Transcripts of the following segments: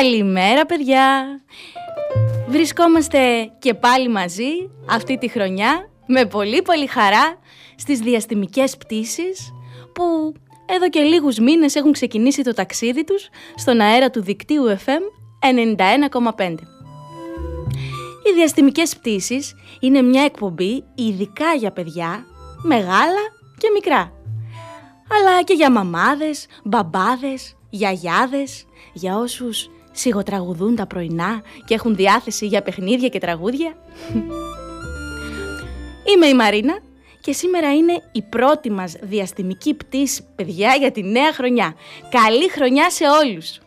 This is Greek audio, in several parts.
Καλημέρα παιδιά! Βρισκόμαστε και πάλι μαζί αυτή τη χρονιά με πολύ πολύ χαρά στις διαστημικές πτήσεις που εδώ και λίγους μήνες έχουν ξεκινήσει το ταξίδι τους στον αέρα του δικτύου FM 91,5. Οι διαστημικές πτήσεις είναι μια εκπομπή ειδικά για παιδιά, μεγάλα και μικρά. Αλλά και για μαμάδες, μπαμπάδες, γιαγιάδες, για όσους σιγοτραγουδούν τα πρωινά και έχουν διάθεση για παιχνίδια και τραγούδια. Είμαι η Μαρίνα και σήμερα είναι η πρώτη μας διαστημική πτήση, παιδιά, για τη νέα χρονιά. Καλή χρονιά σε όλους!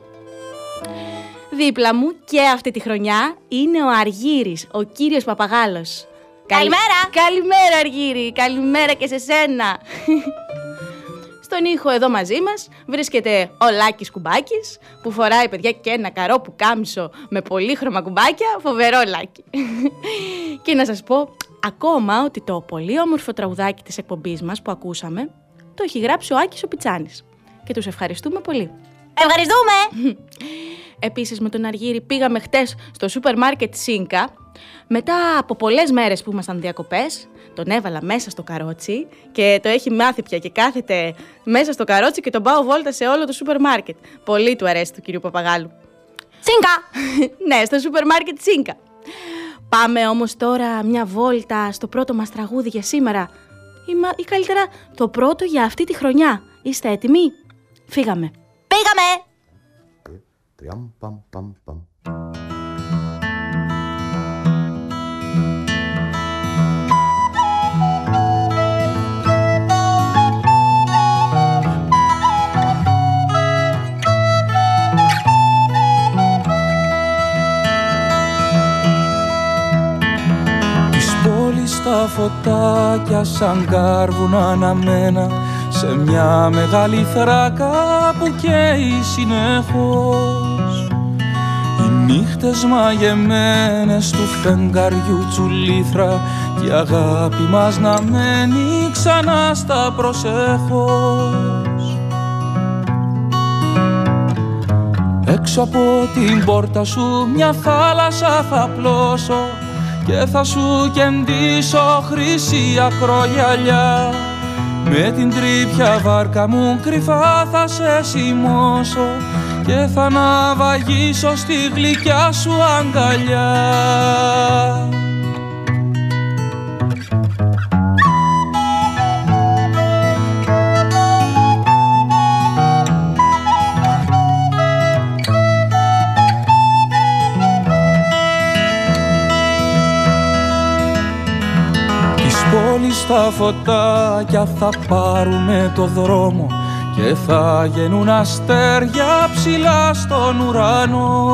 Δίπλα μου και αυτή τη χρονιά είναι ο Αργύρης, ο κύριος Παπαγάλος. Καλημέρα! Καλημέρα Αργύρη, καλημέρα και σε σένα! Στον ήχο εδώ μαζί μας βρίσκεται ο Λάκης Κουμπάκης που φοράει παιδιά και ένα καρό που κάμισο με πολύχρωμα κουμπάκια, φοβερό Λάκη. και να σας πω ακόμα ότι το πολύ όμορφο τραγουδάκι της εκπομπής μας που ακούσαμε το έχει γράψει ο Άκης ο Πιτσάνης και τους ευχαριστούμε πολύ. Ευχαριστούμε! Επίσης με τον Αργύρι πήγαμε χτες στο σούπερ μάρκετ Σίνκα μετά από πολλές μέρες που ήμασταν διακοπές τον έβαλα μέσα στο καρότσι και το έχει μάθει πια και κάθεται μέσα στο καρότσι και τον πάω βόλτα σε όλο το σούπερ μάρκετ. Πολύ του αρέσει του κυρίου Παπαγάλου. Τσίνκα! ναι, στο σούπερ μάρκετ Τσίνκα. Πάμε όμως τώρα μια βόλτα στο πρώτο μας τραγούδι για σήμερα. Ή, ή καλύτερα το πρώτο για αυτή τη χρονιά. Είστε έτοιμοι; Φύγαμε. Πήγαμε! Στα φωτάκια σαν κάρβουνα αναμένα σε μια μεγάλη θράκα που καίει συνεχώς. Οι νύχτες μαγεμένες του φεγγαριού τσουλήθρα και η αγάπη μας να μένει ξανά στα προσέχως Έξω από την πόρτα σου μια θάλασσα θα πλώσω και θα σου κεντήσω χρυσή ακρογιαλιά. Με την τρίπια βάρκα μου κρυφά θα σε σημώσω και θα ναυαγίσω στη γλυκιά σου αγκαλιά τα φωτάκια θα πάρουνε το δρόμο και θα γεννούν αστέρια ψηλά στον ουρανό.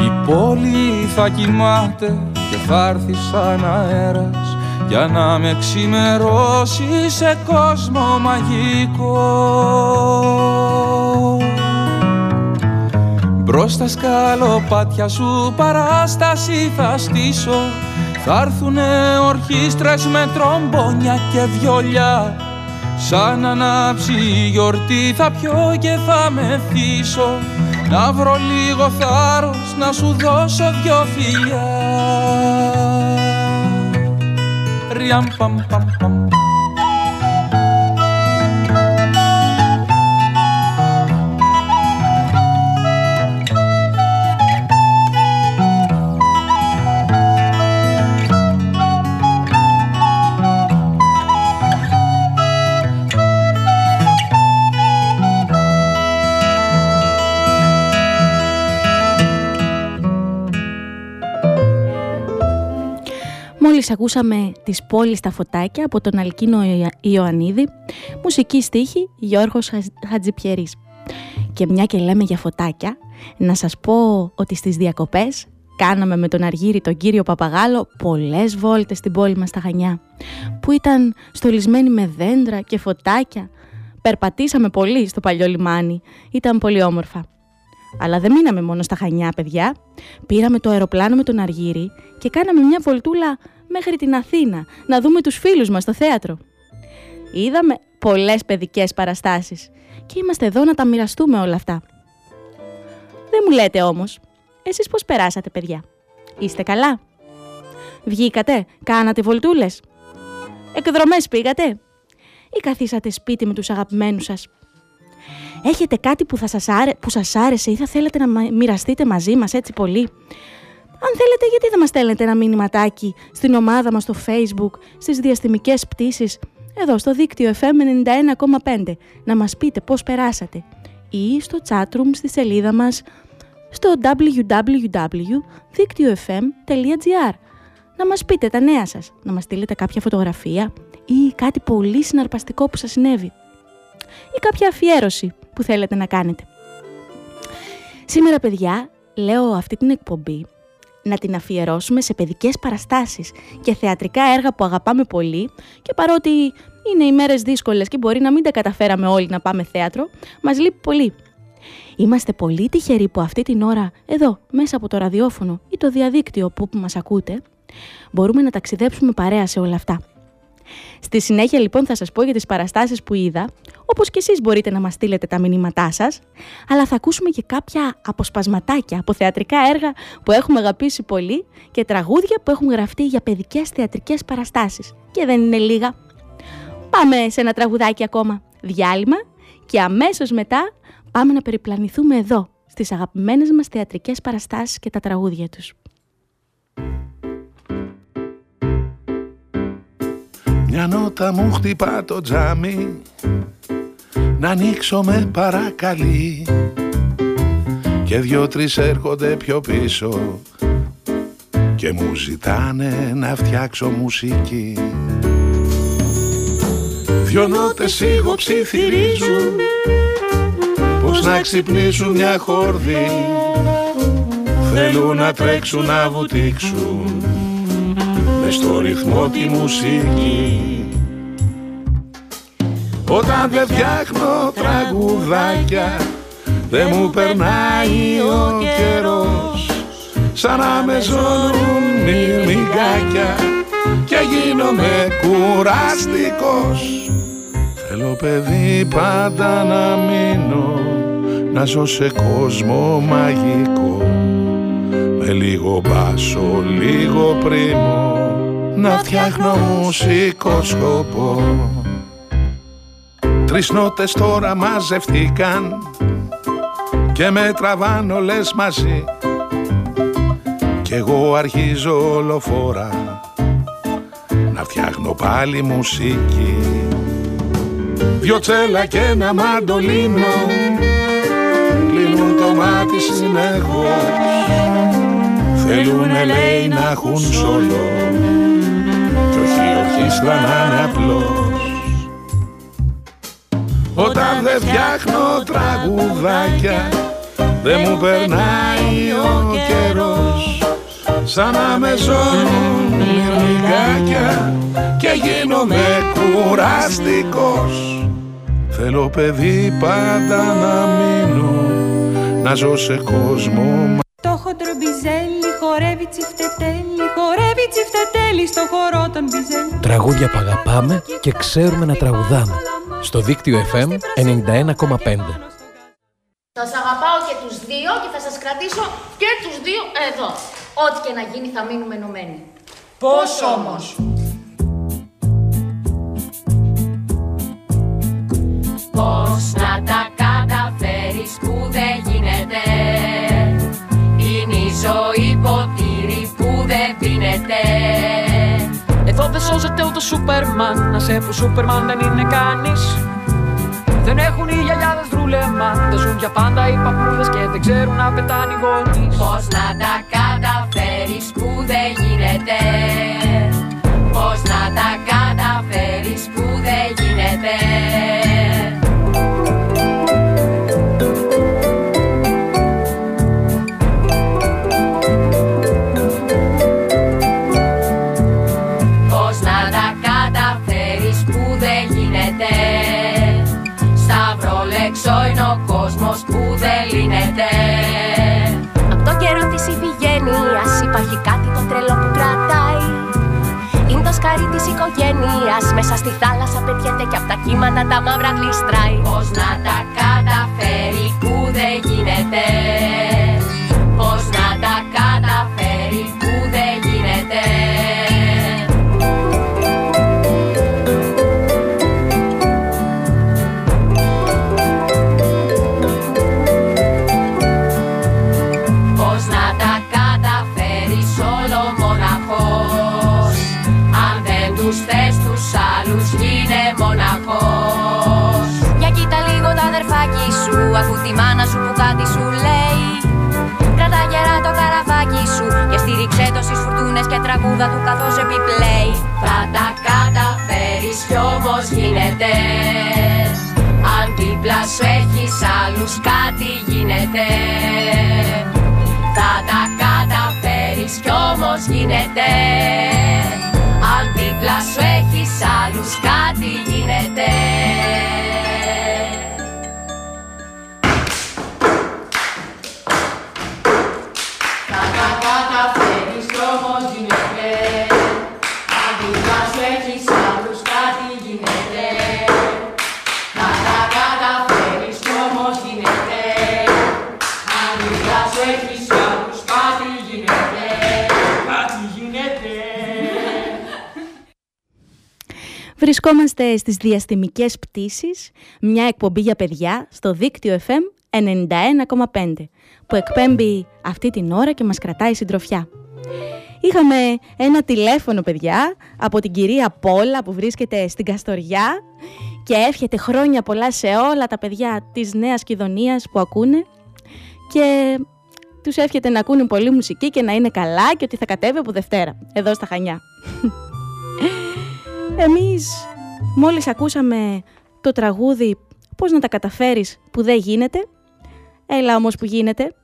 Η πόλη θα κοιμάται και θα έρθει σαν αέρας για να με ξημερώσει σε κόσμο μαγικό. Μπρος στα σκαλοπάτια σου παράσταση θα στήσω θα έρθουνε ορχήστρες με τρομπόνια και βιολιά Σαν ανάψει η γιορτή θα πιω και θα με θύσω Να βρω λίγο θάρρος να σου δώσω δυο φιλιά. Ριαμ παμ παμ παμ Μόλις ακούσαμε τις πόλεις στα φωτάκια από τον Αλκίνο Ιωαννίδη, μουσική στίχη Γιώργος Χατζιπιερής. Και μια και λέμε για φωτάκια, να σας πω ότι στις διακοπές κάναμε με τον Αργύρι τον κύριο Παπαγάλο πολλές βόλτες στην πόλη μας στα Χανιά, που ήταν στολισμένη με δέντρα και φωτάκια. Περπατήσαμε πολύ στο παλιό λιμάνι, ήταν πολύ όμορφα. Αλλά δεν μείναμε μόνο στα Χανιά, παιδιά. Πήραμε το αεροπλάνο με τον Αργύρι και κάναμε μια βολτούλα μέχρι την Αθήνα, να δούμε τους φίλους μας στο θέατρο. Είδαμε πολλές παιδικές παραστάσεις και είμαστε εδώ να τα μοιραστούμε όλα αυτά. Δεν μου λέτε όμως, εσείς πώς περάσατε παιδιά; Είστε καλά; Βγήκατε, κάνατε βολτούλες; Εκδρομές πήγατε; Ή καθίσατε σπίτι με τους αγαπημένους σας; Έχετε κάτι που, θα σας, άρε... που σας άρεσε ή θα θέλετε να μοιραστείτε μαζί μας έτσι πολύ; Αν θέλετε γιατί δεν μας στέλνετε ένα μήνυματάκι στην ομάδα μας στο facebook, στις διαστημικές πτήσεις, εδώ στο δίκτυο FM 91,5, να μας πείτε πώς περάσατε ή στο chatroom στη σελίδα μας στο www.δίκτυοfm.gr να μας πείτε τα νέα σας, να μας στείλετε κάποια φωτογραφία ή κάτι πολύ συναρπαστικό που σας συνέβη ή κάποια αφιέρωση που θέλετε να κάνετε. Σήμερα παιδιά λέω αυτή την εκπομπή να την αφιερώσουμε σε παιδικές παραστάσεις και θεατρικά έργα που αγαπάμε πολύ και παρότι είναι οι μέρες δύσκολες και μπορεί να μην τα καταφέραμε όλοι να πάμε θέατρο, μας λείπει πολύ. Είμαστε πολύ τυχεροί που αυτή την ώρα, εδώ, μέσα από το ραδιόφωνο ή το διαδίκτυο που μας ακούτε, μπορούμε να ταξιδέψουμε παρέα σε όλα αυτά. Στη συνέχεια λοιπόν θα σας πω για τις παραστάσεις που είδα, όπως και εσείς μπορείτε να μας στείλετε τα μηνύματά σας, αλλά θα ακούσουμε και κάποια αποσπασματάκια από θεατρικά έργα που έχουμε αγαπήσει πολύ και τραγούδια που έχουν γραφτεί για παιδικές θεατρικές παραστάσεις. Και δεν είναι λίγα. Πάμε σε ένα τραγουδάκι ακόμα. Διάλειμμα και αμέσως μετά πάμε να περιπλανηθούμε εδώ, στις αγαπημένες μας θεατρικές παραστάσεις και τα τραγούδια τους. Μια νότα μου χτυπά το τζάμι Να ανοίξω με παρακαλεί Και δυο-τρεις έρχονται πιο πίσω Και μου ζητάνε να φτιάξω μουσική. Δυο νότες ψιθυρίζουν Πως να ξυπνήσουν μια χόρδη Θέλουν να τρέξουν να βουτήξουν. με στο ρυθμό τη μουσική. Όταν δεν φτιάχνω τραγουδάκια δεν μου περνάει ο καιρός. Σαν να με ζώνουν μυρμηγκάκια και γίνομαι κουραστικός. Θέλω παιδί πάντα να μείνω να ζω σε κόσμο μαγικό. Με λίγο μπάσο, λίγο πρίμο να φτιάχνω μουσικό σκοπό. Τρεις νότες τώρα μαζευτήκαν και με τραβάν όλες μαζί. Κι εγώ αρχίζω όλο φορά να φτιάχνω πάλι μουσική. Δυο τσέλα και ένα μαντολίνο κλείνουν το μάτι συνεχώς. Θέλουνε λέει να έχουν σολό Κι όχι ορχήστρα να είναι απλός Όταν δεν φτιάχνω τραγουδάκια Δεν μου περνάει ο καιρός. Σαν να με ζώνουν μυρμικάκια Και γίνομαι κουραστικός. Θέλω παιδί πάντα να μείνω Να ζω σε κόσμο το χοντρομπιζέλι χορεύει τσιφτετέλι, χορεύει τσιφτετέλι στο χορό των μπιζέλι. Τραγούδια που αγαπάμε και ξέρουμε να τραγουδάμε. Στο δίκτυο FM 91,5. Σας αγαπάω και τους δύο και θα σας κρατήσω και τους δύο εδώ. Ό,τι και να γίνει θα μείνουμε ενωμένοι. Πώς όμως; Πώς να τα καταφέρεις που δεν γίνεται ζωή ποτήρι που εδώ δεν σώζεται ούτε Σούπερμαν. Να σε που Σούπερμαν δεν είναι κανείς. Δεν έχουν οι γιαγιάδες δρούλεμα Δεν ζουν για πάντα οι παππούδες Και δεν ξέρουν να πετάνε οι γονείς. Πώς να τα καταφέρεις που δεν γίνεται. Πώς να τα καταφέρεις που δεν γίνεται. Σκάρι της οικογένειας. Μέσα στη θάλασσα πετιέται και απ' τα κύματα τα μαύρα γλιστράει. Πώς να τα καταφέρει που δεν γίνεται μάνα σου που κάτι σου λέει. Κράτα γερά το καραβάκι σου Και στήριξέ το στις φουρτούνες και τραγούδα του καθώς επιπλέει. Θα τα καταφέρεις κι όμως γίνεται Αν δίπλα σου έχεις άλλους κάτι γίνεται. Θα τα καταφέρεις κι όμως γίνεται Αν δίπλα σου έχεις άλλους κάτι γίνεται Βρισκόμαστε στις διαστημικές πτήσεις, μια εκπομπή για παιδιά στο δίκτυο FM 91,5 που εκπέμπει αυτή την ώρα και μας κρατάει συντροφιά. Είχαμε ένα τηλέφωνο παιδιά από την κυρία Πόλα που βρίσκεται στην Καστοριά και εύχεται χρόνια πολλά σε όλα τα παιδιά της Νέας Κιδωνίας που ακούνε και τους εύχεται να ακούνε πολύ μουσική και να είναι καλά και ότι θα κατέβει από Δευτέρα εδώ στα Χανιά. Εμείς μόλις ακούσαμε το τραγούδι «Πώς να τα καταφέρεις που δεν γίνεται», έλα όμως που γίνεται.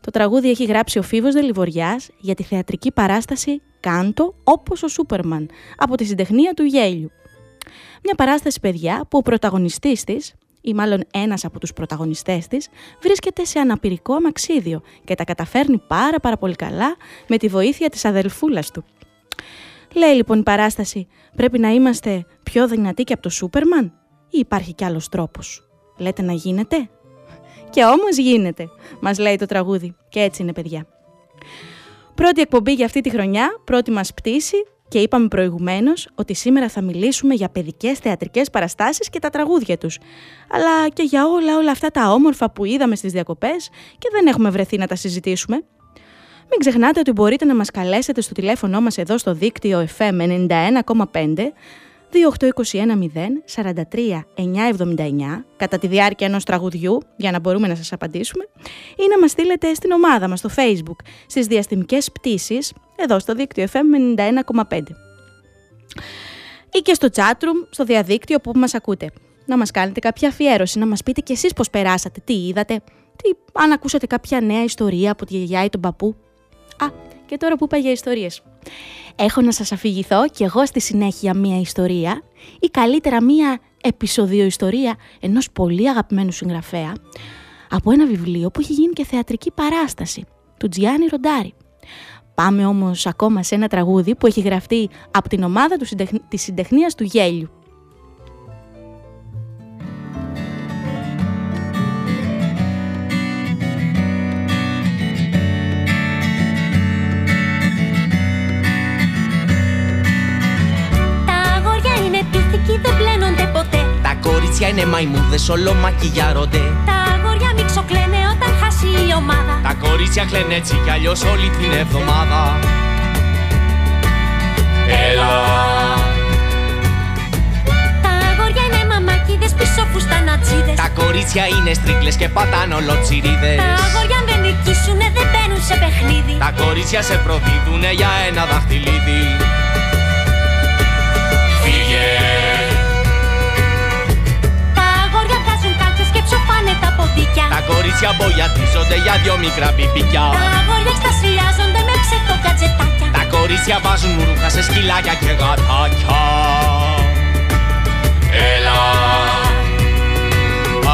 Το τραγούδι έχει γράψει ο Φίβος Δελιβοριάς για τη θεατρική παράσταση «Κάντο όπως ο Σούπερμαν» από τη συντεχνία του Γέλιου. Μια παράσταση παιδιά που ο πρωταγωνιστής της, ή μάλλον ένας από τους πρωταγωνιστές της, βρίσκεται σε αναπηρικό αμαξίδιο και τα καταφέρνει πάρα πάρα πολύ καλά με τη βοήθεια της αδελφούλας του. Λέει λοιπόν η παράσταση, πρέπει να είμαστε πιο δυνατοί και από το Σούπερμαν ή υπάρχει κι άλλος τρόπος. Λέτε να γίνεται. Και όμως γίνεται, μας λέει το τραγούδι. Και έτσι είναι παιδιά. Πρώτη εκπομπή για αυτή τη χρονιά, πρώτη μας πτήση και είπαμε προηγουμένως ότι σήμερα θα μιλήσουμε για παιδικές θεατρικές παραστάσεις και τα τραγούδια τους. Αλλά και για όλα όλα αυτά τα όμορφα που είδαμε στις διακοπές και δεν έχουμε βρεθεί να τα συζητήσουμε. Μην ξεχνάτε ότι μπορείτε να μας καλέσετε στο τηλέφωνο μας εδώ στο δίκτυο FM 91,5 28210 43 979 κατά τη διάρκεια ενός τραγουδιού για να μπορούμε να σας απαντήσουμε ή να μας στείλετε στην ομάδα μας στο facebook στις διαστημικές πτήσεις εδώ στο δίκτυο FM 91,5 ή και στο chatroom στο διαδίκτυο που μας ακούτε. Να μας κάνετε κάποια αφιέρωση, να μας πείτε κι εσείς πώς περάσατε, τι είδατε, τι, αν ακούσατε κάποια νέα ιστορία από τη γιαγιά ή τον παππού. Α, και τώρα που είπα για ιστορίες. Έχω να σας αφηγηθώ κι εγώ στη συνέχεια μία ιστορία ή καλύτερα μία επεισοδιοϊστορία ενός πολύ αγαπημένου συγγραφέα από ένα βιβλίο που έχει γίνει και θεατρική παράσταση του Τζιάννη Ροντάρη. Πάμε όμως ακόμα σε ένα τραγούδι που έχει γραφτεί από την ομάδα του συντεχ... της συντεχνίας του γέλιου. Κορίτσια είναι μαϊμούδες, όλο μακιγιάρονται. Τα αγόρια μιξοκλαίνε όταν χάσει η ομάδα. Τα κορίτσια κλαίνε έτσι κι αλλιώς όλη την εβδομάδα. Έλα. Τα αγόρια είναι μαμάκιδες πίσω φουστανατσίδες Τα κορίτσια είναι στρίκλες και πατάνε ολοτσιρίδες. Τα αγόρια αν δεν νικήσουνε δεν μπαίνουν σε παιχνίδι. Τα κορίτσια σε προδίδουνε για ένα δαχτυλίδι ποντίκια. Τα κορίτσια μπογιατίζονται για δυο μικρά πιπικιά Τα αγόρια εκστασιάζονται με ψεύτο κατζετάκια. Τα κορίτσια βάζουν ρούχα σε σκυλάκια και γατάκια. Έλα.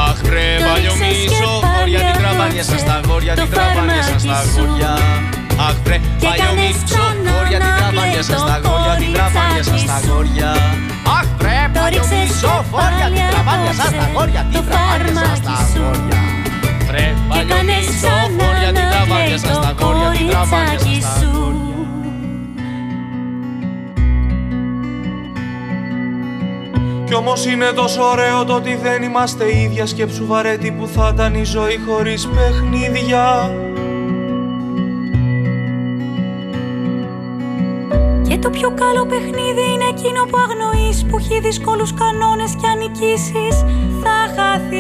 Αχ βρε παλιομίσο Χώρια την τραβάνια σας τα γόρια Την τραβάνια σας τα γόρια Αχ βρε παλιομίσο Χώρια την τραβάνια σας τα γόρια Την τραβάνια σας τα γόρια Αχ βρε παλιομίσο Χώρια την τραβάνια σας τα γόρια Την τραβάνια σας τα γόρια. Βρε παλιομίσο Χώρια την τραβάνια σας τα γόρια Την τραβάνια σας τα γόρια. Κι όμως είναι τόσο ωραίο το ότι δεν είμαστε ίδια. Σκέψου βαρέτη που θα ήταν η ζωή χωρίς παιχνίδια το πιο καλό παιχνίδι είναι εκείνο που αγνοείς Που έχει δύσκολους κανόνες και αν νικήσεις θα χαθείς.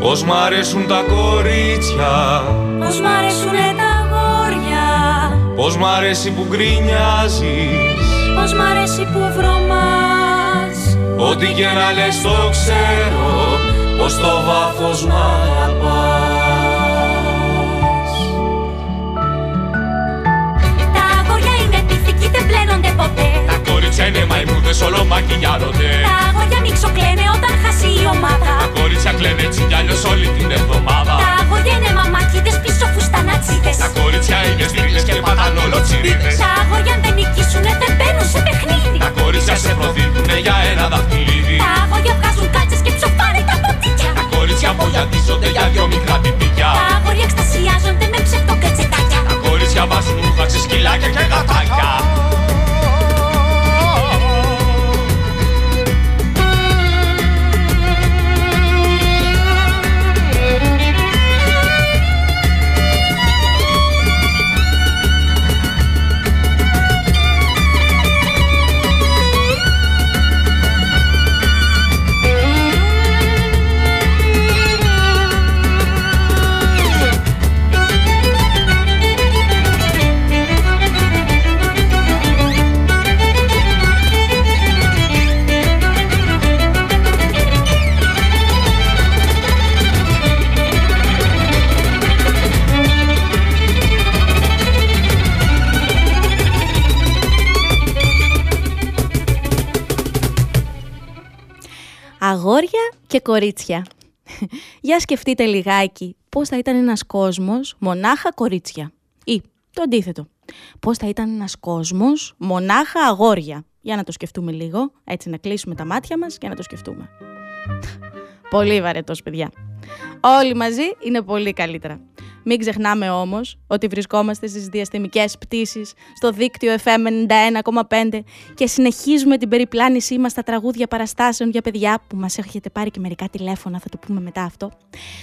Πώς μ' αρέσουν τα κορίτσια. Πως μ' αρέσουνε τα αγόρια. Πώς μ' αρέσει που γκρινιάζεις. Πως μ' αρέσει που βρωμάς. Ό,τι και να λες το ξέρω Πως το βάθος μ' αγαπάς κορίτσια είναι μαϊμούδες όλο μακιγιάρονται Τα αγόρια μη ξοκλαίνε όταν χάσει η ομάδα. Τα κορίτσια κλαίνε έτσι κι αλλιώς όλη την εβδομάδα. Τα αγόρια είναι μαμακίδες πίσω φουστανατσίδες Τα κορίτσια είναι στρίλες και πατάνε όλο τσιρίδες. Τα αγόρια αν δεν νικήσουνε δεν μπαίνουν σε παιχνίδι. Τα κορίτσια σε προδίδουνε για ένα δαχτυλίδι. Τα αγόρια βγάζουν κάτσες και ψοφάρε τα ποτίκια. Τα κορίτσια βογιατίζονται για δυο μικρά πιπικιά Τα αγόρια εκστασιάζονται με ψευτοκατσετάκια Τα κορίτσια βάζουν ρούχα σε σκυλάκια και γατάκια κορίτσια. Για σκεφτείτε λιγάκι πώς θα ήταν ένας κόσμος μονάχα κορίτσια. Ή το αντίθετο. Πώς θα ήταν ένας κόσμος μονάχα αγόρια. Για να το σκεφτούμε λίγο, έτσι να κλείσουμε τα μάτια μας και να το σκεφτούμε. πολύ βαρετός, παιδιά. Όλοι μαζί είναι πολύ καλύτερα. Μην ξεχνάμε όμως ότι βρισκόμαστε στις διαστημικές πτήσεις στο δίκτυο FM 91,5 και συνεχίζουμε την περιπλάνησή μας στα τραγούδια παραστάσεων για παιδιά που μας έχετε πάρει και μερικά τηλέφωνα, θα το πούμε μετά αυτό,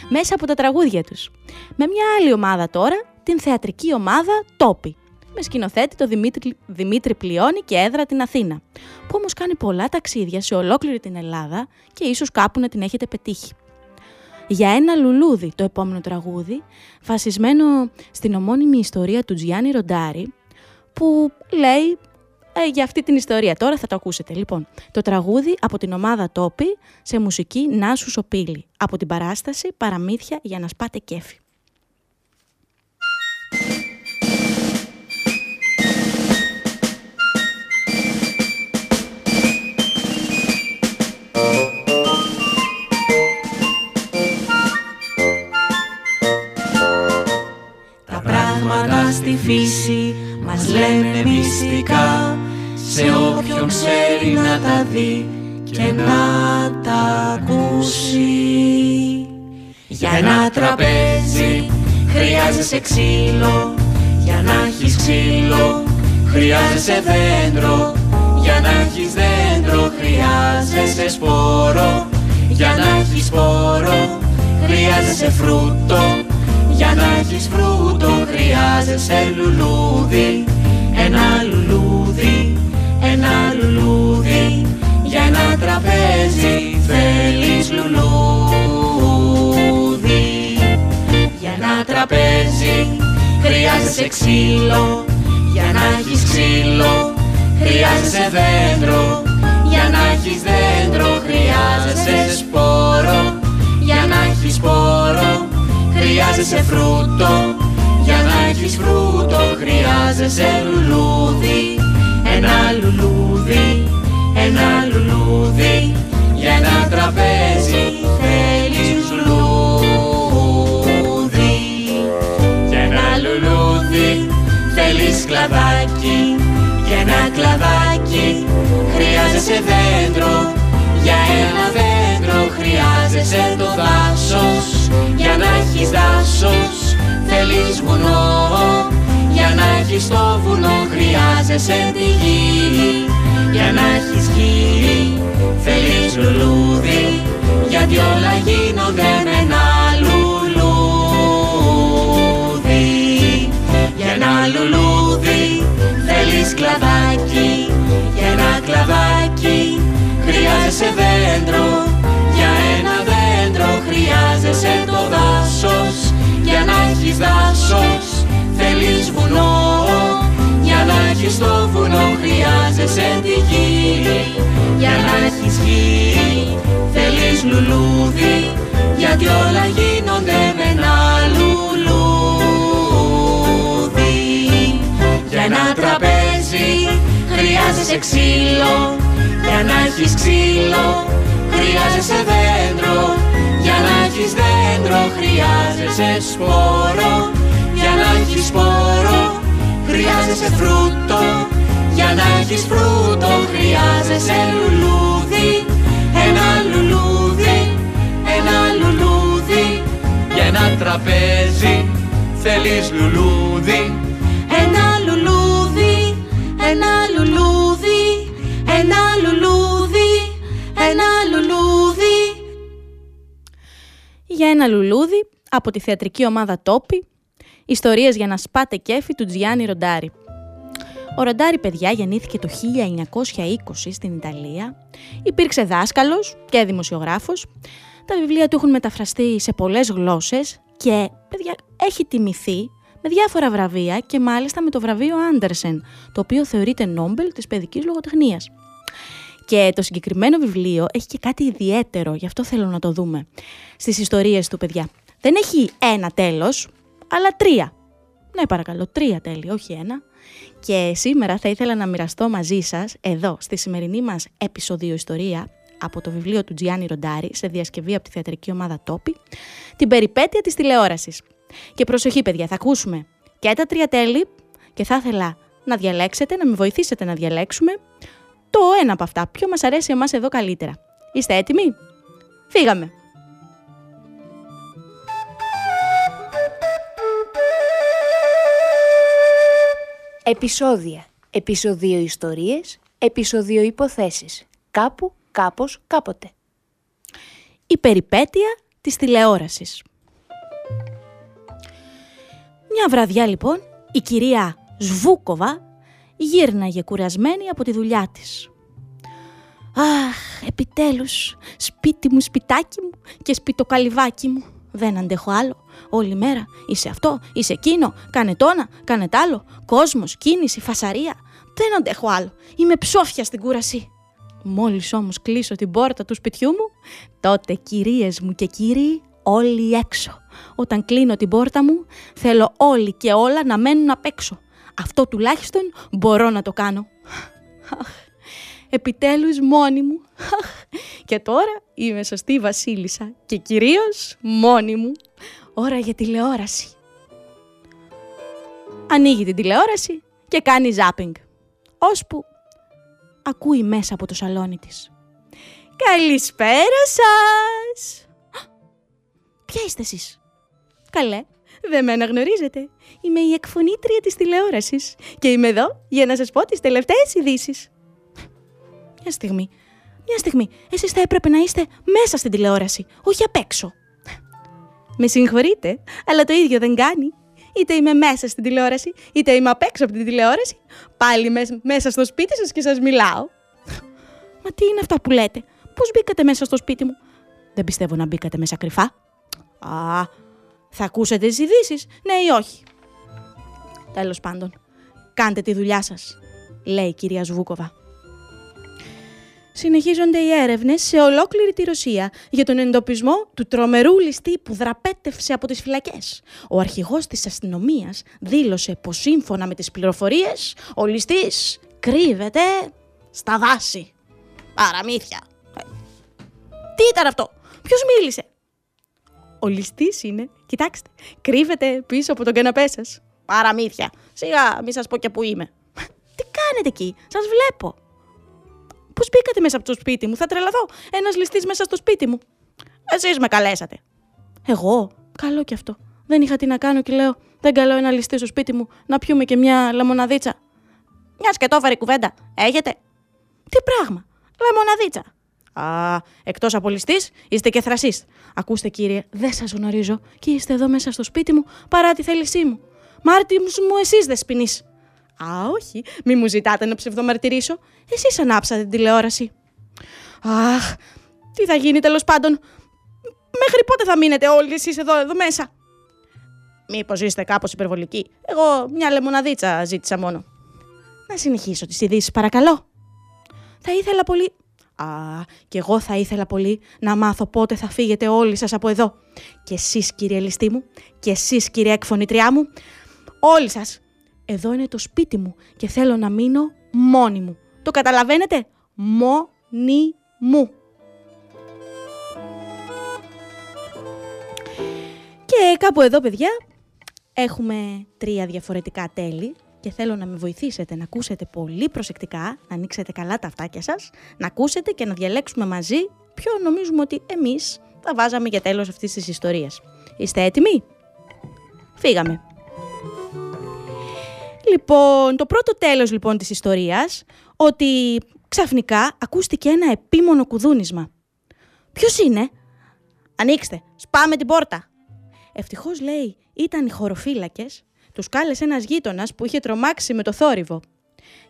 μέσα από τα τραγούδια τους. Με μια άλλη ομάδα τώρα, την θεατρική ομάδα Τόπι, με σκηνοθέτη το Δημήτρη, Δημήτρη Πλειώνη και έδρα την Αθήνα, που όμως κάνει πολλά ταξίδια σε ολόκληρη την Ελλάδα και ίσως κάπου να την έχετε πετύχει για ένα λουλούδι το επόμενο τραγούδι, βασισμένο στην ομώνυμη ιστορία του Τζιάννη Ροντάρη, που λέει ε, για αυτή την ιστορία. Τώρα θα το ακούσετε. Λοιπόν, το τραγούδι από την ομάδα Τόπι σε μουσική Νάσου Σοπίλη. Από την παράσταση Παραμύθια για να σπάτε κέφι. Στη φύση μας λένε μυστικά σε όποιον ξέρει να τα δει και να τα ακούσει. Για ένα τραπέζι χρειάζεσαι ξύλο, για να έχεις ξύλο χρειάζεσαι δέντρο, για να έχεις δέντρο χρειάζεσαι σπόρο, για να έχεις σπόρο χρειάζεσαι φρούτο, για να έχεις φρούτο χρειάζεσαι λουλούδι. Ένα λουλούδι, ένα λουλούδι. Για ένα τραπέζι θέλεις λουλούδι. Για ένα τραπέζι χρειάζεσαι ξύλο. Για να έχεις ξύλο χρειάζεσαι δέντρο. Για να έχεις δέντρο χρειάζεσαι σπόρο. Για να έχεις σπόρο χρειάζεσαι φρούτο Για να έχεις φρούτο. Χρειάζεσαι λουλούδι Ένα λουλούδι, ένα λουλούδι. Για ένα τραπέζι θέλεις λουλούδι. Για ένα λουλούδι θέλεις κλαδάκι. Για ένα κλαδάκι χρειάζεσαι δέντρο. Για ένα δέντρο χρειάζεσαι το δάσος να έχεις δάσος θέλεις βουνό. Για να έχεις το βουνό χρειάζεσαι τη γη. Για να έχεις γη θέλεις λουλούδι. Γιατί όλα γίνονται με ένα λουλούδι. Για ένα λουλούδι θέλεις κλαδάκι. Για ένα κλαδάκι χρειάζεσαι δέντρο Για ένα δέντρο χρειάζεσαι το δάσος Για να έχεις δάσος. Θέλεις βουνό Για να έχεις το βουνό χρειάζεσαι τη γη. Για να έχεις γη θέλεις λουλούδι Γιατί όλα γίνονται με ένα λουλούδι. Για ένα τραπέζι χρειάζεσαι ξύλο. Για να έχεις ξύλο χρειάζεσαι δέντρο. Για να έχεις δέντρο χρειάζεσαι σπόρο. Για να έχεις σπόρο χρειάζεσαι φρούτο. Για να έχεις φρούτο χρειάζεσαι λουλούδι. Ένα λουλούδι, ένα λουλούδι. Για ένα τραπέζι θέλεις λουλούδι ένα λουλούδι από τη θεατρική ομάδα Τόπι, ιστορίες για να σπάτε κέφι του Τζιάννη Ροντάρη. Ο Ροντάρη, παιδιά, γεννήθηκε το 1920 στην Ιταλία. Υπήρξε δάσκαλος και δημοσιογράφος. Τα βιβλία του έχουν μεταφραστεί σε πολλές γλώσσες και, παιδιά, έχει τιμηθεί με διάφορα βραβεία και μάλιστα με το βραβείο Άντερσεν, το οποίο θεωρείται Νόμπελ της παιδικής λογοτεχνίας. Και το συγκεκριμένο βιβλίο έχει και κάτι ιδιαίτερο, γι' αυτό θέλω να το δούμε. Στις ιστορίες του, παιδιά. Δεν έχει ένα τέλος, αλλά τρία. Ναι, παρακαλώ, τρία τέλη, όχι ένα. Και σήμερα θα ήθελα να μοιραστώ μαζί σας, εδώ, στη σημερινή μας επεισοδιο ιστορία, από το βιβλίο του Τζιάννη Ροντάρη, σε διασκευή από τη θεατρική ομάδα Τόπι, την περιπέτεια της τηλεόρασης. Και προσοχή, παιδιά, θα ακούσουμε και τα τρία τέλη και θα ήθελα να διαλέξετε, να με βοηθήσετε να διαλέξουμε το ένα από αυτά. Ποιο μας αρέσει εμάς εδώ καλύτερα. Είστε έτοιμοι; Φύγαμε! Επισόδια. Επισοδίο ιστορίες. Επισοδίο υποθέσεις. Κάπου, κάπως, κάποτε. Η περιπέτεια της τηλεόρασης. Μια βραδιά λοιπόν, η κυρία Σβούκοβα γύρναγε κουρασμένη από τη δουλειά της. Αχ, επιτέλους, σπίτι μου, σπιτάκι μου και σπιτοκαλυβάκι μου. Δεν αντέχω άλλο. Όλη μέρα είσαι αυτό, είσαι εκείνο, κάνε τόνα, κάνε τ' άλλο. Κόσμος, κίνηση, φασαρία. Δεν αντέχω άλλο. Είμαι ψόφια στην κούραση. Μόλις όμως κλείσω την πόρτα του σπιτιού μου, τότε κυρίες μου και κύριοι, όλοι έξω. Όταν κλείνω την πόρτα μου, θέλω όλοι και όλα να μένουν απ' έξω. Αυτό τουλάχιστον μπορώ να το κάνω. Αχ, επιτέλους μόνη μου. Αχ, και τώρα είμαι σωστή βασίλισσα και κυρίως μόνη μου. Ώρα για τηλεόραση. Ανοίγει την τηλεόραση και κάνει ζάπινγκ. Ώσπου ακούει μέσα από το σαλόνι της. Καλησπέρα σας! Ποια είστε εσείς; Καλέ, δεν με αναγνωρίζετε. Είμαι η εκφωνήτρια της τηλεόρασης και είμαι εδώ για να σας πω τις τελευταίες ειδήσεις. Μια στιγμή, μια στιγμή, εσείς θα έπρεπε να είστε μέσα στην τηλεόραση, όχι απ' έξω. Με συγχωρείτε, αλλά το ίδιο δεν κάνει. Είτε είμαι μέσα στην τηλεόραση, είτε είμαι απ' έξω από την τηλεόραση, πάλι μέσα στο σπίτι σας και σας μιλάω. Μα τι είναι αυτά που λέτε, πώς μπήκατε μέσα στο σπίτι μου; Δεν πιστεύω να μπήκατε μέσα κρυφά. Α, θα ακούσετε τις ειδήσεις, ναι ή όχι. Τέλος πάντων, κάντε τη δουλειά σας, λέει η κυρία Σβούκοβα. Συνεχίζονται οι έρευνες σε ολόκληρη τη Ρωσία για τον εντοπισμό του τρομερού ληστή που δραπέτευσε από τις φυλακές. Ο αρχηγός της αστυνομίας δήλωσε πως σύμφωνα με τις πληροφορίες ο ληστής κρύβεται στα δάση. Παραμύθια. Ε, Τι ήταν αυτό, ποιος μίλησε; Ο ληστής είναι, κοιτάξτε, κρύβεται πίσω από τον καναπέ σας. Παραμύθια. Σιγά, μη σας πω και που είμαι. Τι κάνετε εκεί, σας βλέπω. Πώς μπήκατε μέσα από το σπίτι μου, θα τρελαθώ. Ένας ληστής μέσα στο σπίτι μου. Εσείς με καλέσατε. Εγώ, καλό κι αυτό. Δεν είχα τι να κάνω και λέω: Δεν καλώ ένα ληστή στο σπίτι μου να πιούμε και μια λεμοναδίτσα. Μια σκετόφαρη κουβέντα. Έχετε; Τι πράγμα. Λεμοναδίτσα. Α, εκτός από ληστής, είστε και θρασίς. Ακούστε, κύριε, δεν σας γνωρίζω και είστε εδώ μέσα στο σπίτι μου παρά τη θέλησή μου. Μάρτι μου, εσείς δεσποινεί. Α, όχι, μη μου ζητάτε να ψευδομαρτυρήσω. Εσείς ανάψατε την τηλεόραση. Αχ, τι θα γίνει τέλος πάντων. Μέχρι πότε θα μείνετε όλοι εσείς εδώ, εδώ μέσα; Μήπως είστε κάπως υπερβολικοί. Εγώ μια λεμοναδίτσα ζήτησα μόνο. Να συνεχίσω τις ειδήσεις, παρακαλώ. Θα ήθελα πολύ... Α, και εγώ θα ήθελα πολύ να μάθω πότε θα φύγετε όλοι σας από εδώ. Και εσείς κύριε ληστή μου, και εσείς κύριε εκφωνητριά μου, όλοι σας. Εδώ είναι το σπίτι μου και θέλω να μείνω μόνη μου. Το καταλαβαίνετε; Μόνη μου. Και κάπου εδώ, παιδιά, έχουμε τρία διαφορετικά τέλη και θέλω να με βοηθήσετε να ακούσετε πολύ προσεκτικά, να ανοίξετε καλά τα αυτάκια σας, να ακούσετε και να διαλέξουμε μαζί ποιο νομίζουμε ότι εμείς θα βάζαμε για τέλος αυτής της ιστορίας. Είστε έτοιμοι; Φύγαμε. Λοιπόν, το πρώτο τέλος λοιπόν της ιστορίας, ότι ξαφνικά ακούστηκε ένα επίμονο κουδούνισμα. Ποιος είναι; Ανοίξτε, σπάμε την πόρτα. Ευτυχώς λέει ήταν οι χωροφύλακες τους κάλεσε ένας γείτονας που είχε τρομάξει με το θόρυβο.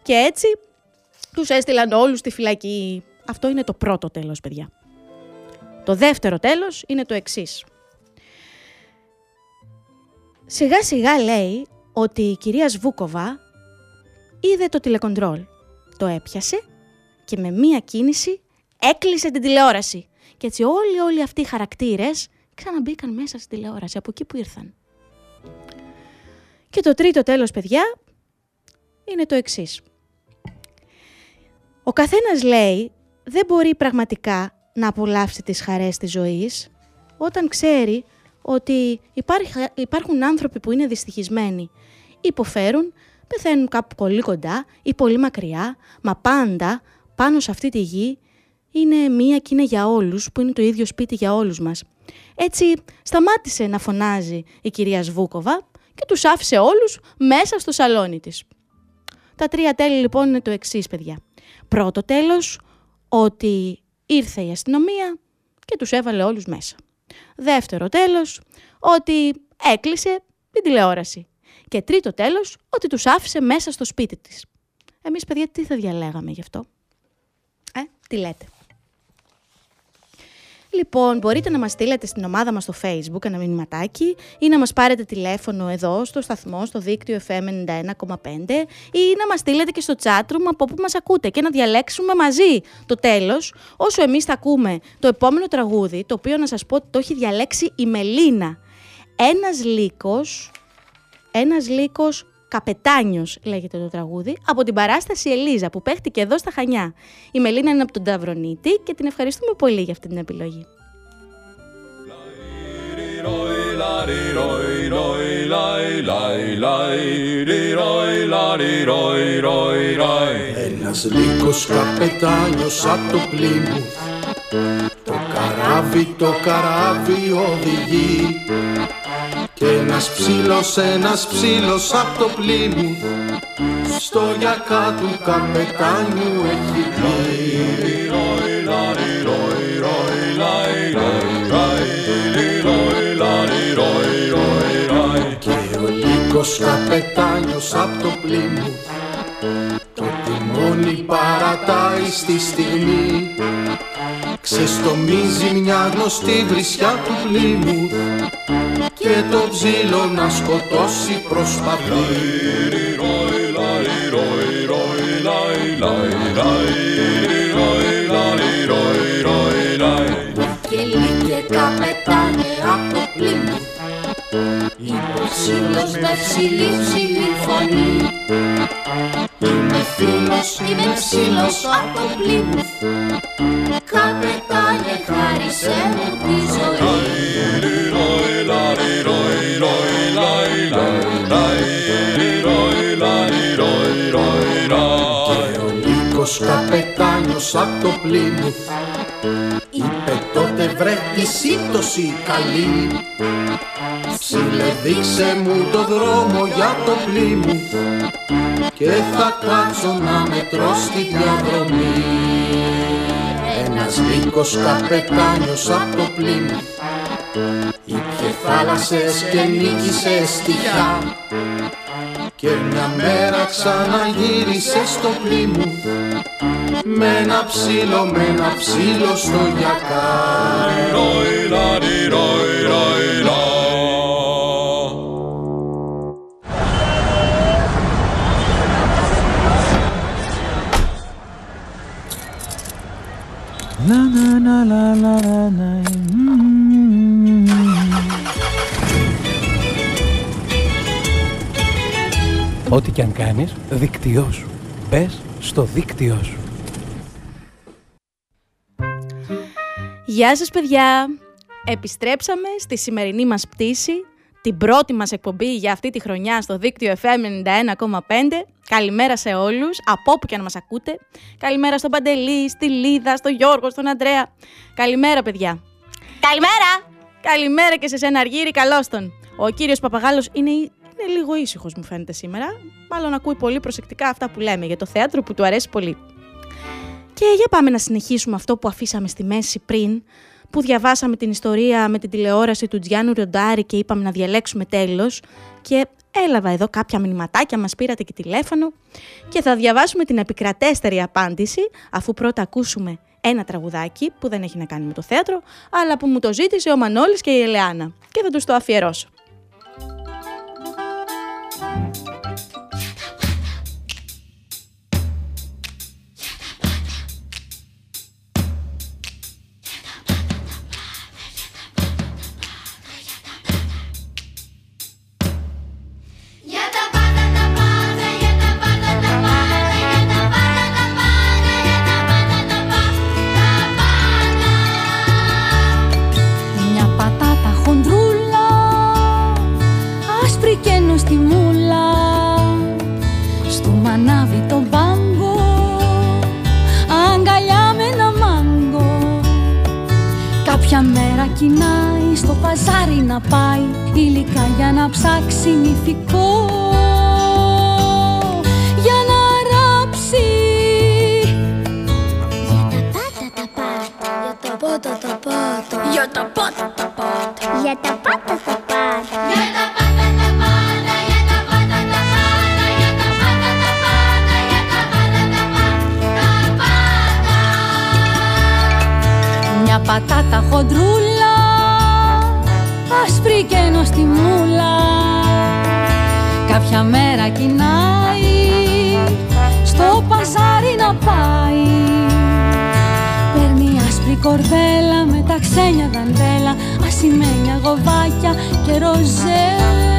Και έτσι τους έστειλαν όλους στη φυλακή. Αυτό είναι το πρώτο τέλος, παιδιά. Το δεύτερο τέλος είναι το εξής. Σιγά σιγά λέει ότι η κυρία Σβούκοβα είδε το τηλεκοντρόλ. Το έπιασε και με μία κίνηση έκλεισε την τηλεόραση. Και έτσι όλοι όλοι αυτοί οι χαρακτήρες ξαναμπήκαν μέσα στην τηλεόραση από εκεί που ήρθαν. Και το τρίτο τέλος, παιδιά, είναι το εξής. Ο καθένας λέει δεν μπορεί πραγματικά να απολαύσει τις χαρές της ζωής όταν ξέρει ότι υπάρχουν άνθρωποι που είναι δυστυχισμένοι, υποφέρουν, πεθαίνουν κάπου πολύ κοντά ή πολύ μακριά, μα πάντα πάνω σε αυτή τη γη είναι μία και είναι για όλους, που είναι το ίδιο σπίτι για όλους μας. Έτσι σταμάτησε να φωνάζει η κυρία Σβούκοβα και τους άφησε όλους μέσα στο σαλόνι της. Τα τρία τέλη λοιπόν είναι το εξής παιδιά. Πρώτο τέλος, ότι ήρθε η αστυνομία και τους έβαλε όλους μέσα. Δεύτερο τέλος, ότι έκλεισε την τηλεόραση. Και τρίτο τέλος, ότι τους άφησε μέσα στο σπίτι της. Εμείς παιδιά τι θα διαλέγαμε γι' αυτό; Ε, τι λέτε; Λοιπόν, μπορείτε να μας στείλετε στην ομάδα μας στο facebook ένα μηνυματάκι ή να μας πάρετε τηλέφωνο εδώ στο σταθμό, στο δίκτυο FM 91,5 ή να μας στείλετε και στο chatroom από όπου μας ακούτε και να διαλέξουμε μαζί το τέλος όσο εμείς θα ακούμε το επόμενο τραγούδι, το οποίο να σας πω ότι το έχει διαλέξει η Μελίνα. Ένας λύκος, ένας λύκος Καπετάνιος λέγεται το τραγούδι, από την παράσταση Ελίζα που παίχτηκε εδώ στα Χανιά. Η Μελίνα είναι από τον Ταυρονίτη και την ευχαριστούμε πολύ για αυτή την επιλογή. Ένας λύκος καπετάνιος απ' το πλήμου Το καράβι, το καράβι οδηγεί και ένας ψήλος, ένας ψήλος απ' το πλήμου στο γιακά του καπετάνιου έχει πει. Και ο λύκος καπετάνιος απ' το πλήμου το τιμόνι παρατάει στη στιγμή Ξεστομίζει μια γνωστή βρισιά του πλήμου και το ψήλο να σκοτώσει προσπαθεί. Και λίγε καπετάνε απ' το πλήμου Είπε ο ψήλος με ψηλή ψηλή φωνή. Είμαι φίλος, είμαι ψήλος απ' το πλήμου Καπετάνε χάρισε μου τη ζωή. Και ο λύκος καπετάνιος απ' το πλήμουθ Είπε τότε βρε τη σύμπτωση καλή. Ψήλε δείξε μου το δρόμο για το πλήμουθ Και θα κάτσω να μετρώ στη διαδρομή. Ένας λύκος καπετάνιος απ' το πλήμουθ Ήπιε θάλασσες και νίκησε στοιχιά και μια μέρα ξαναγύρισε στο πλήμου με ένα ψήλο, με ένα ψήλο στο γιακά. Να να να να να να Ό,τι και αν κάνεις, δίκτυό σου. Μπες στο δίκτυό σου. Γεια σας παιδιά! Επιστρέψαμε στη σημερινή μας πτήση, την πρώτη μας εκπομπή για αυτή τη χρονιά στο δίκτυο FM 91,5. Καλημέρα σε όλους, από όπου και αν μας ακούτε. Καλημέρα στον Παντελή, στη Λίδα, στον Γιώργο, στον Αντρέα. Καλημέρα παιδιά! Καλημέρα! Καλημέρα και σε σένα Αργύρη, καλώς τον. Ο κύριος Παπαγάλος είναι είναι λίγο ήσυχος, μου φαίνεται σήμερα. Μάλλον ακούει πολύ προσεκτικά αυτά που λέμε για το θέατρο που του αρέσει πολύ. Και για πάμε να συνεχίσουμε αυτό που αφήσαμε στη μέση πριν, που διαβάσαμε την ιστορία με την τηλεόραση του Τζιάννου Ροντάρη και είπαμε να διαλέξουμε τέλος. Και έλαβα εδώ κάποια μηνυματάκια, μας πήρατε και τηλέφωνο. Και θα διαβάσουμε την επικρατέστερη απάντηση αφού πρώτα ακούσουμε ένα τραγουδάκι που δεν έχει να κάνει με το θέατρο αλλά που μου το ζήτησε ο Μανώλης και η Ελεάνα. Και θα τους το αφιερώσω. κορδέλα με τα ξένια δαντέλα. Ασημένια γοβάκια και ροζέλα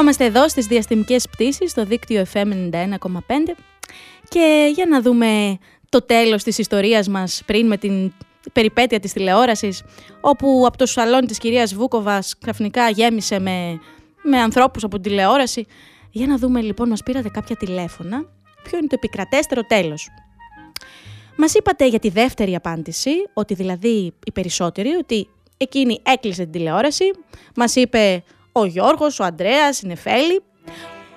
Βρισκόμαστε εδώ στις διαστημικές πτήσεις στο δίκτυο FM 91,5 και για να δούμε το τέλος της ιστορίας μας πριν με την περιπέτεια της τηλεόρασης όπου από το σαλόνι της κυρίας Βούκοβας ξαφνικά γέμισε με, με ανθρώπους από την τηλεόραση. Για να δούμε λοιπόν, μας πήρατε κάποια τηλέφωνα. Ποιο είναι το επικρατέστερο τέλος; Μας είπατε για τη δεύτερη απάντηση, ότι δηλαδή οι περισσότεροι, ότι εκείνη έκλεισε την τηλεόραση, μας είπε ο Γιώργος, ο Αντρέας, η Νεφέλη.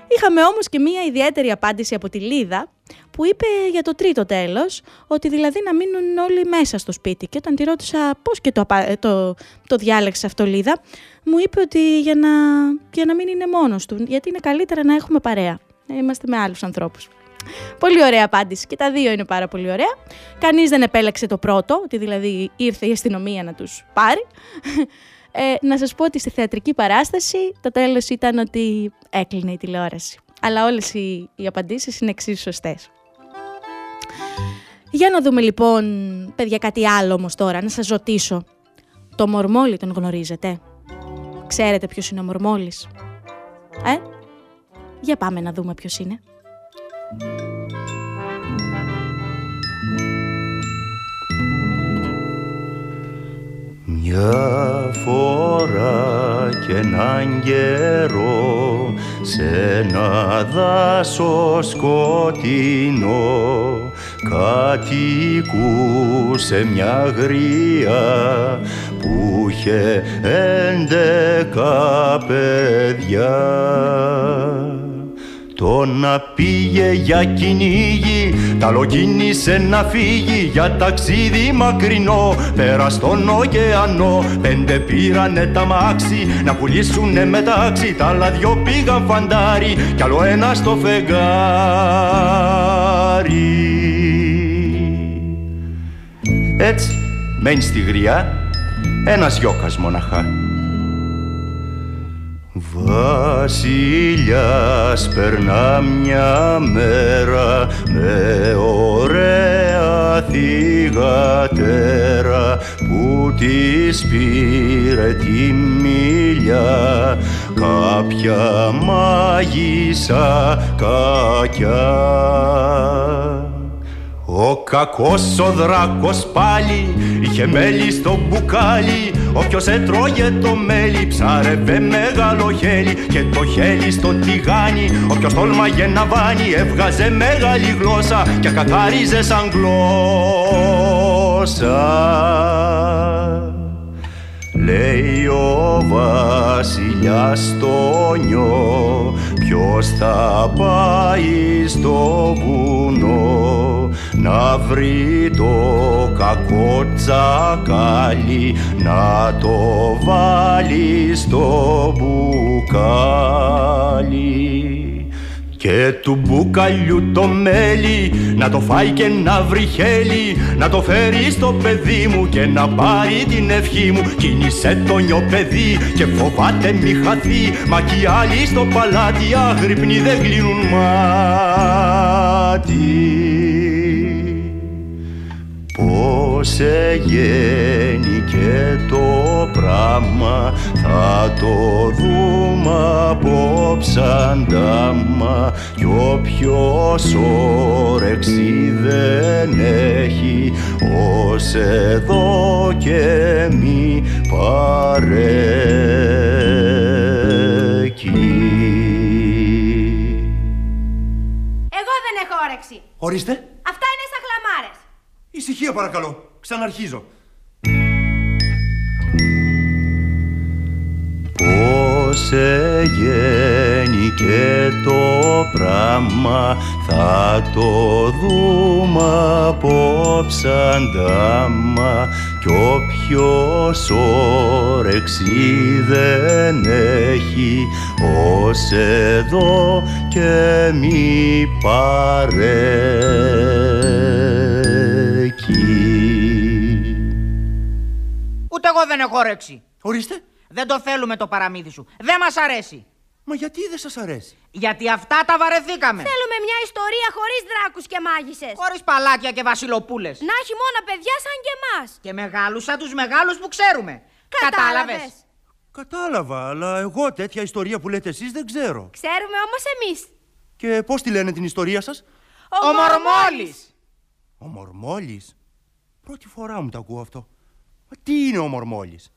Είχαμε όμως και μία ιδιαίτερη απάντηση από τη Λίδα που είπε για το τρίτο τέλος ότι δηλαδή να μείνουν όλοι μέσα στο σπίτι και όταν τη ρώτησα πώς και το, απα- ε, το, το διάλεξε αυτό Λίδα μου είπε ότι για να, για να μην είναι μόνος του γιατί είναι καλύτερα να έχουμε παρέα. Να Είμαστε με άλλους ανθρώπους. Πολύ ωραία απάντηση και τα δύο είναι πάρα πολύ ωραία. Κανείς δεν επέλεξε το πρώτο, ότι δηλαδή ήρθε η αστυνομία να τους πάρει. Ε, να σας πω ότι στη θεατρική παράσταση το τέλος ήταν ότι έκλεινε η τηλεόραση. Αλλά όλες οι, οι απαντήσεις είναι εξίσου σωστές. Για να δούμε λοιπόν, παιδιά, κάτι άλλο όμως τώρα, να σας ρωτήσω. Το μορμόλι τον γνωρίζετε; Ξέρετε ποιος είναι ο μορμόλης; Ε, για πάμε να δούμε ποιος είναι. Μια φορά και έναν καιρό σε ένα δάσο σκοτεινό κατοικούσε μια γρία που είχε έντεκα παιδιά. Το να πήγε για κυνήγι, τα λοκίνησε να φύγει για ταξίδι μακρινό πέρα στον ωκεανό. Πέντε πήρανε τα μάξι να πουλήσουνε μετάξι, τα άλλα δυο πήγαν φαντάρι κι άλλο ένα στο φεγγάρι. Έτσι μένει στη γριά ένας γιώκας μοναχά. Βασιλιάς περνά μια μέρα με ωραία θυγατέρα που της πήρε τη μιλιά κάποια μάγισσα κακιά. Ο κακός ο δράκος πάλι είχε μέλι στο μπουκάλι. Όποιος έτρωγε το μέλι ψάρευε μεγάλο χέλι Και το χέλι στο τηγάνι Όποιος τόλμαγε να βάνει έβγαζε μεγάλη γλώσσα Και καθάριζε σαν γλώσσα. Λέει ο βασιλιάς στο νιό Ποιος θα πάει στο βουνό; Να βρει το κακό τσακάλι Να το βάλει στο μπουκάλι. Και του μπουκαλιού το μέλι να το φάει και να βρει χέλι Να το φέρει στο παιδί μου και να πάρει την ευχή μου. Κίνησε το νιό παιδί και φοβάται μη χαθεί Μα κι οι άλλοι στο παλάτι άγρυπνοι δεν κλείνουν μάτι Πώς εγέννηκε το πράγμα θα το δούμε απόψε αντάμα κι όποιος όρεξη δεν έχει ως εδώ και μη παρέκει. Εγώ δεν έχω όρεξη. Ορίστε. Αυτά είναι σαν χλαμάρες. Ησυχία παρακαλώ. Ξαναρχίζω. Πώς εγέννηκε το πράγμα θα το δούμε απόψε αντάμα κι όποιος όρεξη δεν έχει ως εδώ και μη παρέκει. Ούτε εγώ δεν έχω όρεξη. Ορίστε. Δεν το θέλουμε το παραμύθι σου. Δεν μας αρέσει. Μα γιατί δεν σας αρέσει; Γιατί αυτά τα βαρεθήκαμε. Θέλουμε μια ιστορία χωρίς δράκους και μάγισσες. Χωρίς παλάτια και βασιλοπούλες. Να έχει μόνο παιδιά σαν και εμάς. Και μεγάλους σαν τους μεγάλους που ξέρουμε. Κατάλαβες. Κατάλαβα, αλλά εγώ τέτοια ιστορία που λέτε εσείς δεν ξέρω. Ξέρουμε όμως εμείς. Και πώς τη λένε την ιστορία σας; Ο Μορμόλης. Ο Μορμόλης. Πρώτη φορά μου το ακούω αυτό. Μα τι είναι ο Μορμόλης;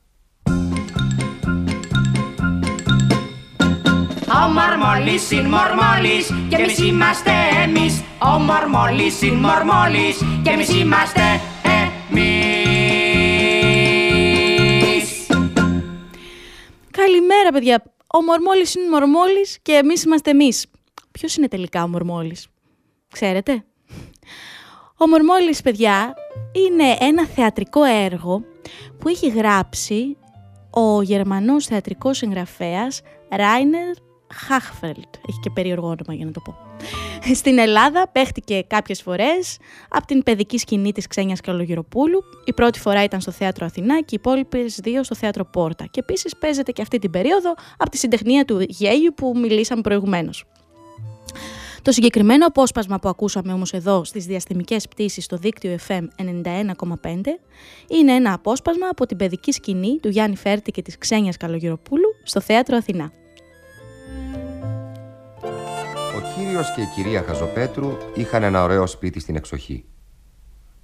Ο Μορμόλης είναι Μορμόλης και εμείς είμαστε εμείς. Ο Μορμόλης είναι Μορμόλης και εμείς είμαστε εμείς. Καλημέρα, παιδιά. Ο Μορμόλης είναι Μορμόλης και εμείς είμαστε εμείς. ποιος είναι τελικά ο Μορμόλης; Ξέρετε; Ο Μορμόλης, παιδιά, είναι ένα θεατρικό έργο που έχει γράψει ο Γερμανός θεατρικός συγγραφέας Ράινερ Χάχφελτ. Έχει και περίεργο όνομα για να το πω. Στην Ελλάδα παίχτηκε κάποιες φορές από την παιδική σκηνή της Ξένιας Καλογεροπούλου. Η πρώτη φορά ήταν στο Θέατρο Αθηνά και οι υπόλοιπε δύο στο Θέατρο Πόρτα. Και επίσης παίζεται και αυτή την περίοδο από τη συντεχνία του Γέιου που μιλήσαμε προηγουμένως. Το συγκεκριμένο απόσπασμα που ακούσαμε όμως εδώ στις διαστημικές πτήσεις στο δίκτυο FM 91,5 είναι ένα απόσπασμα από την παιδική σκηνή του Γιάννη Φέρτη και της Ξένιας Καλογεροπούλου στο Θέατρο Αθηνά. Ο κύριος και η κυρία Χαζοπέτρου είχαν ένα ωραίο σπίτι στην εξοχή.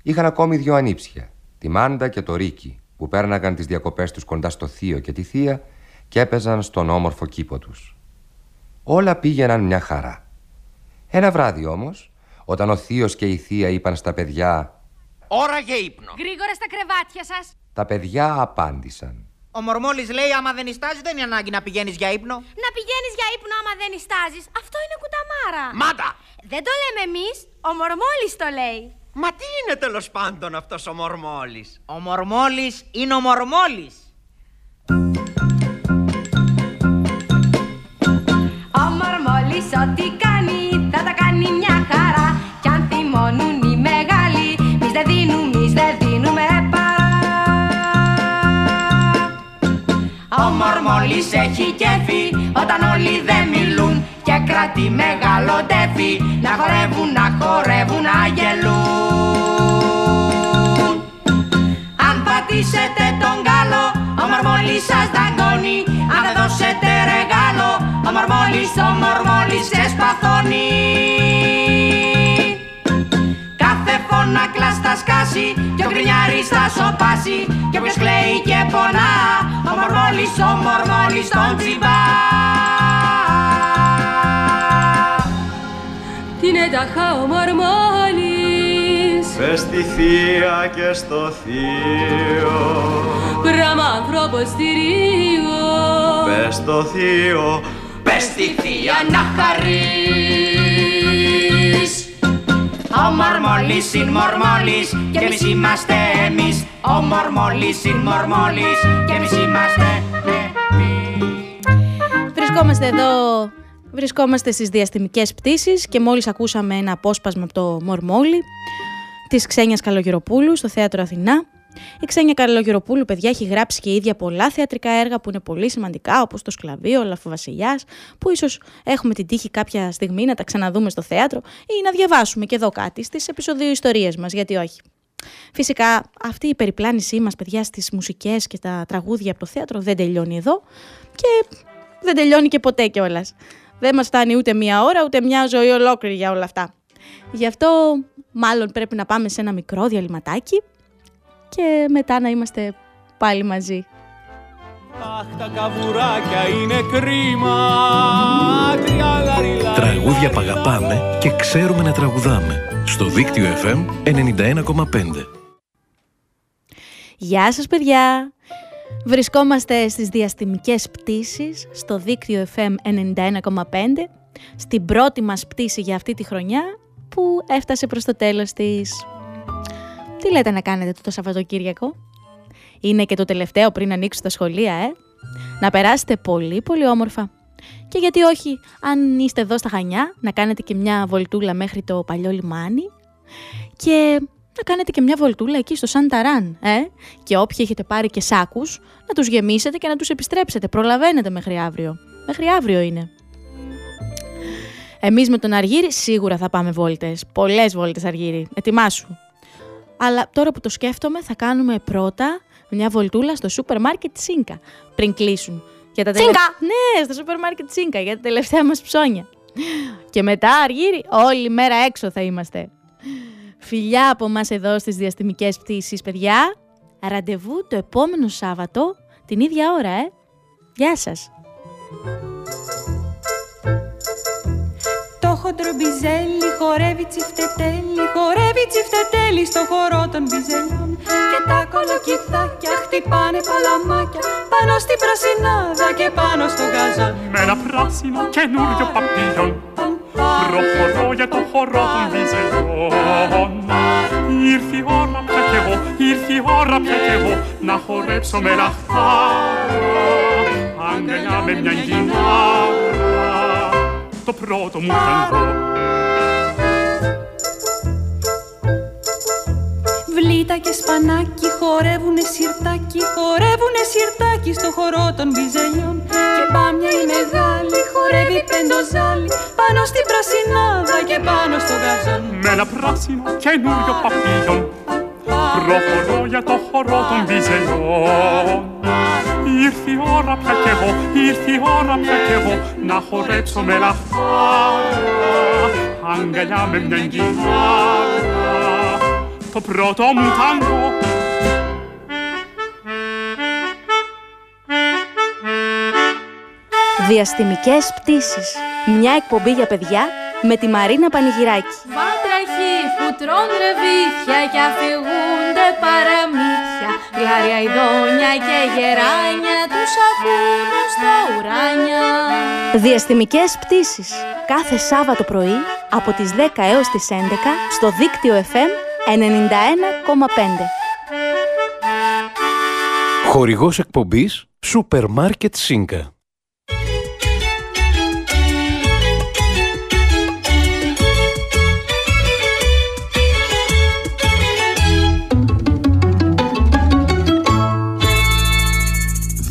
Είχαν ακόμη δύο ανήψια, τη Μάντα και το Ρίκι, που πέρναγαν τις διακοπές τους κοντά στο θείο και τη θεία και έπαιζαν στον όμορφο κήπο τους. Όλα πήγαιναν μια χαρά. Ένα βράδυ όμως, όταν ο θείος και η θεία είπαν στα παιδιά Ώρα για ύπνο. Γρήγορα στα κρεβάτια σας. Τα παιδιά απάντησαν Ο Μορμόλης λέει άμα δεν ιστάζεις δεν είναι ανάγκη να πηγαίνεις για ύπνο. Να πηγαίνεις για ύπνο άμα δεν ιστάζεις. Αυτό είναι κουταμάρα. Μάτα! Δεν το λέμε εμείς. Ο Μορμόλης το λέει. Μα τι είναι τέλος πάντων αυτός ο Μορμόλης; Ο Μορμόλης είναι ο Μορμόλης. Ο Μορμόλης ό,τι Ο Μορμόλης έχει κέφι όταν όλοι δεν μιλούν και κρατεί μεγάλο τέφι να χορεύουν, να χορεύουν, να γελούν. Αν πατήσετε τον κάλο, ο Μορμόλης σας δαγκώνει. Αν δεν δώσετε ρεγάλο, ο Μορμόλης, ο Μορμόλης ξεσπαθώνει. Κάθε φωνάκλα θα σκάσει και ο γκρινιάρης θα σοπάσει και όποιος κλαίει και πονά, ο Μορμόλης, ο Μορμόλης τον τσιμπά. Τι είναι ταχά ο Μορμόλης Πες στη θεία και στο θείο. Πράγμα άνθρωπος στηρίγω Πες στο θείο. Πες στη θεία να χαρείς Ο Μορμόλης είναι Μορμόλης και εμείς είμαστε εμείς Ο Μορμόλης είναι Μορμόλης και εμείς είμαστε Βρισκόμαστε εδώ, βρισκόμαστε στις διαστημικές πτήσεις και μόλις ακούσαμε ένα απόσπασμα από το Μορμόλι της Ξένιας Καλογεροπούλου στο Θέατρο Αθηνά. Η Ξένια Καλογεροπούλου, παιδιά, έχει γράψει και η ίδια πολλά θεατρικά έργα που είναι πολύ σημαντικά, όπως το Σκλαβείο, ο Λαφοβασιλιάς, που ίσως έχουμε την τύχη κάποια στιγμή να τα ξαναδούμε στο θέατρο ή να διαβάσουμε και εδώ κάτι στις επεισοδίου ιστορίες μας, γιατί όχι. Φυσικά αυτή η περιπλάνησή μας, παιδιά, στις μουσικές και τα τραγούδια από το θέατρο δεν τελειώνει εδώ και δεν τελειώνει και ποτέ κιόλας. Δεν μας φτάνει ούτε μία ώρα, ούτε μια ζωή ολόκληρη για όλα αυτά. Γι' αυτό μάλλον πρέπει να πάμε σε ένα μικρό διαλυματάκι και μετά να είμαστε πάλι μαζί. Αχ, τα καβουράκια είναι κρίμα. Τριαλαριλα. Τραγούδια που αγαπάμε και ξέρουμε να τραγουδάμε. Στο δίκτυο FM 91,5. Γεια σας παιδιά! Βρισκόμαστε στις διαστημικές πτήσεις στο δίκτυο FM 91,5 στην πρώτη μας πτήση για αυτή τη χρονιά που έφτασε προς το τέλος της. Τι λέτε να κάνετε το Σαββατοκύριακο; Είναι και το τελευταίο πριν ανοίξουν τα σχολεία, ε; Να περάσετε πολύ πολύ όμορφα. Και γιατί όχι, αν είστε εδώ στα Χανιά, να κάνετε και μια βολτούλα μέχρι το παλιό λιμάνι και να κάνετε και μια βολτούλα εκεί στο Σανταράν, ε; Και όποιοι έχετε πάρει και σάκους, να τους γεμίσετε και να τους επιστρέψετε. Προλαβαίνετε μέχρι αύριο. Μέχρι αύριο είναι. Εμείς με τον Αργύρι σίγουρα θα πάμε βόλτες. Πολλές βόλτες Αργύρι. Ετοιμάσου. Αλλά τώρα που το σκέφτομαι θα κάνουμε πρώτα μια βολτούλα στο σούπερ μάρκετ Τσίνκα πριν κλείσουν. Για τα τελε- Τσίνκα! Ναι, στο σούπερ μάρκετ Τσίνκα για τα τελευταία μας ψώνια. Και μετά Αργύρι όλη μέρα έξω θα είμαστε. Φιλιά από μας εδώ στις διαστημικές πτήσεις, παιδιά. Ραντεβού το επόμενο Σάββατο, την ίδια ώρα, ε. Γεια σας. Το χοντρομπιζέλι χορεύει τσιφτετέλι, χορεύει τσιφτετέλι στο χορό των μπιζελιών. Και τα κολοκυθάκια χτυπάνε παλαμάκια πάνω στην πρασινάδα και πάνω στο γαζόν. Με ένα πράσινο καινούριο παπίλιον Προχωρώ για το χορό των βυζελιών Ήρθε η ώρα πια κι εγώ, ήρθε η ώρα πια κι εγώ Να χορέψω με λαχτάρα Αγκαλιά με μια γυνάρα Το πρώτο μου ταγκό Βλήτα και σπανάκι χορεύουνε σιρτάκι, χορεύουνε σιρτάκι στο χορό των βυζελιών. Και πάμια η μεγάλη χορεύει πεντοζάλι πάνω στην πρασινάδα και πάνω στο γαζόν. Με ένα πράσινο καινούριο παπίλιον προχωρώ για το χορό των βυζελιών. Ήρθε η ώρα πια κι εγώ, ήρθε η ώρα πια κι εγώ να χορέψω με λαχτάρα αγκαλιά με μια κιθάρα το πρώτο μου τάγκο Διαστημικές πτήσεις. Μια εκπομπή για παιδιά με τη Μαρίνα Πανηγυράκη. Βάτραχοι που τρών ρεβίθια και αφηγούνται παραμύθια Γλάρια ειδόνια και γεράνια τους ακούν στα ουράνια Διαστημικές πτήσεις. Κάθε Σάββατο πρωί από τις 10 έως τις 11 στο δίκτυο FM 91,5. Χορηγός εκπομπής Σούπερ Μάρκετ